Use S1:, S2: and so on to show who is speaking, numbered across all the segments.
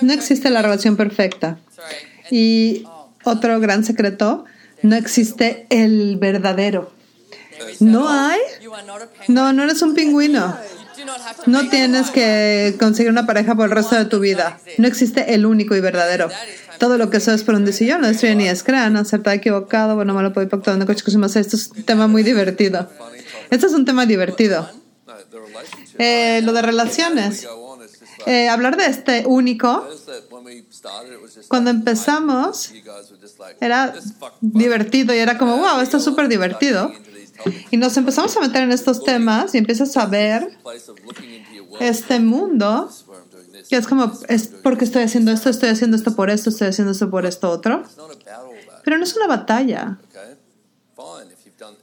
S1: No existe la relación perfecta. Y otro gran secreto, no existe el verdadero. ¿No hay? No, no eres un pingüino. No tienes que conseguir una pareja por el resto de tu vida. No existe el único y verdadero. Todo lo que eso es por un decision, no destruye ni es crean, acertado, equivocado, bueno, malo, puede pactar, no. Esto es un tema muy divertido. Este es un tema divertido. Eh, lo de relaciones. Eh, hablar de este único, cuando empezamos, era divertido y era como, wow, esto es súper divertido. Y nos empezamos a meter en estos temas y empiezas a ver este mundo que es como, es porque estoy haciendo esto, estoy haciendo esto por esto, estoy haciendo esto por esto otro. Pero no es una batalla.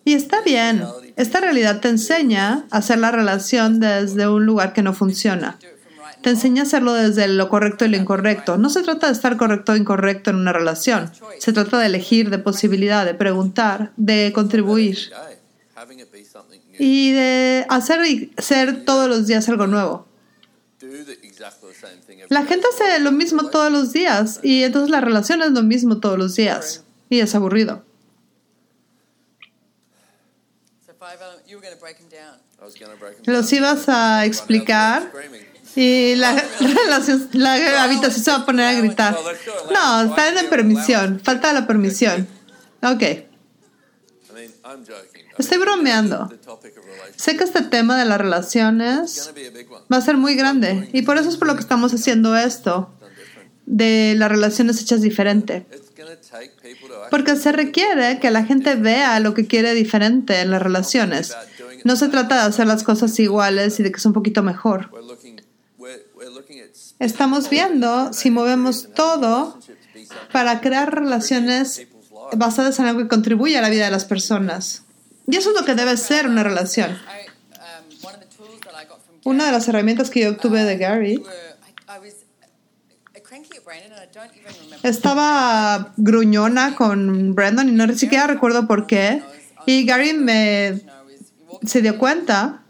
S1: Y está bien. Esta realidad te enseña a hacer la relación desde un lugar que no funciona. Te enseña a hacerlo desde lo correcto y lo incorrecto. No se trata de estar correcto o incorrecto en una relación. Se trata de elegir, de posibilidad, de preguntar, de contribuir y de hacer y ser todos los días algo nuevo. La gente hace lo mismo todos los días y entonces la relación es lo mismo todos los días y es aburrido. Los ibas a explicar y la, relación, la habitación se va a poner a gritar. No, está en permisión, falta la permisión. Ok. Estoy bromeando. Sé que este tema de las relaciones va a ser muy grande y por eso es por lo que estamos haciendo esto, de las relaciones hechas diferente. Porque se requiere que la gente vea lo que quiere diferente en las relaciones. No se trata de hacer las cosas iguales y de que es un poquito mejor. Estamos viendo si movemos todo para crear relaciones basadas en algo que contribuye a la vida de las personas. Y eso es lo que debe ser una relación. Una de las herramientas que yo obtuve de Gary estaba gruñona con Brandon y no siquiera recuerdo por qué. Y Gary me se dio cuenta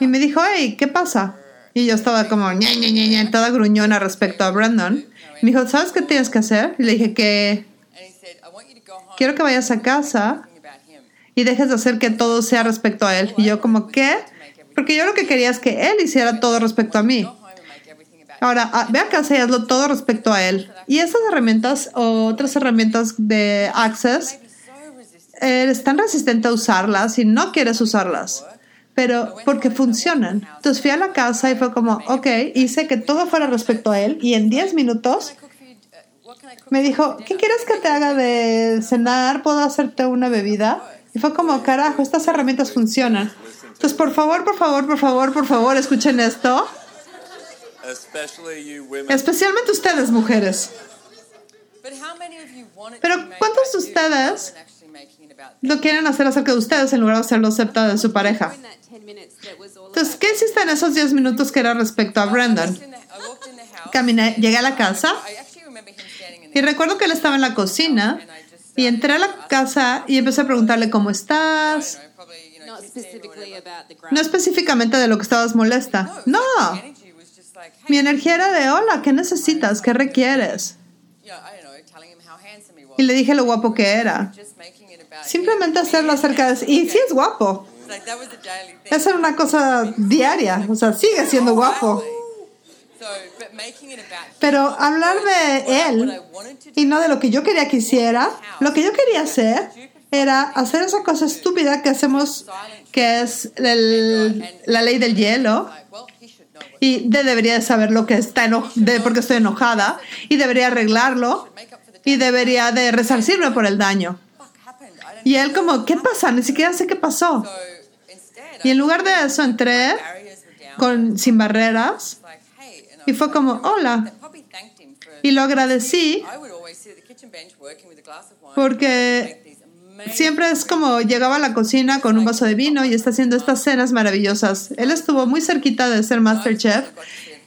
S1: y me dijo, hey, ¿qué pasa? Y yo estaba como, ña, toda gruñona respecto a Brandon. Me dijo, ¿sabes qué tienes que hacer? Y le dije que quiero que vayas a casa y dejes de hacer que todo sea respecto a él. Y yo como, ¿qué? Porque yo lo que quería es que él hiciera todo respecto a mí. Ahora, ah, ve a casa y hazlo todo respecto a él. Y esas herramientas o otras herramientas de Access, eres tan resistente a usarlas y no quieres usarlas, pero porque funcionan. Entonces fui a la casa y fue como, ok, hice que todo fuera respecto a él y en 10 minutos me dijo, ¿qué quieres que te haga de cenar? ¿Puedo hacerte una bebida? Y fue como, carajo, estas herramientas funcionan. Entonces, por favor, por favor, por favor, por favor, escuchen esto. Especialmente ustedes, mujeres. Pero ¿cuántos de ustedes lo quieren hacer acerca de ustedes en lugar de hacerlo acerca de su pareja? Entonces, ¿qué hiciste en esos 10 minutos que era respecto a Brandon? Caminé, llegué a la casa y recuerdo que él estaba en la cocina y entré a la casa y empecé a preguntarle cómo estás. No específicamente de lo que estabas molesta. No. Mi energía era de, hola, ¿qué necesitas? ¿Qué requieres? Y le dije lo guapo que era. Simplemente hacerlo acerca de... Y sí es guapo. Esa era una cosa diaria. O sea, sigue siendo guapo. Pero hablar de él y no de lo que yo quería que hiciera, lo que yo quería hacer era hacer esa cosa estúpida que hacemos, que es la ley del hielo. Y de debería de saber lo que está de porque estoy enojada y debería arreglarlo y debería de resarcirme por el daño. Y él como, ¿qué pasa? Ni siquiera sé qué pasó. Y en lugar de eso entré con, sin barreras y fue como, hola. Y lo agradecí porque siempre es como llegaba a la cocina con un vaso de vino y está haciendo estas cenas maravillosas. Él estuvo muy cerquita de ser Master Chef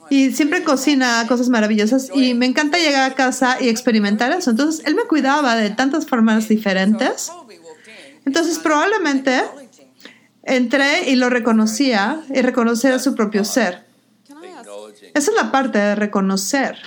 S1: y siempre cocina cosas maravillosas y me encanta llegar a casa y experimentar eso. Entonces, él me cuidaba de tantas formas diferentes. Entonces, probablemente entré y lo reconocía y reconocía su propio ser. Esa es la parte de reconocer.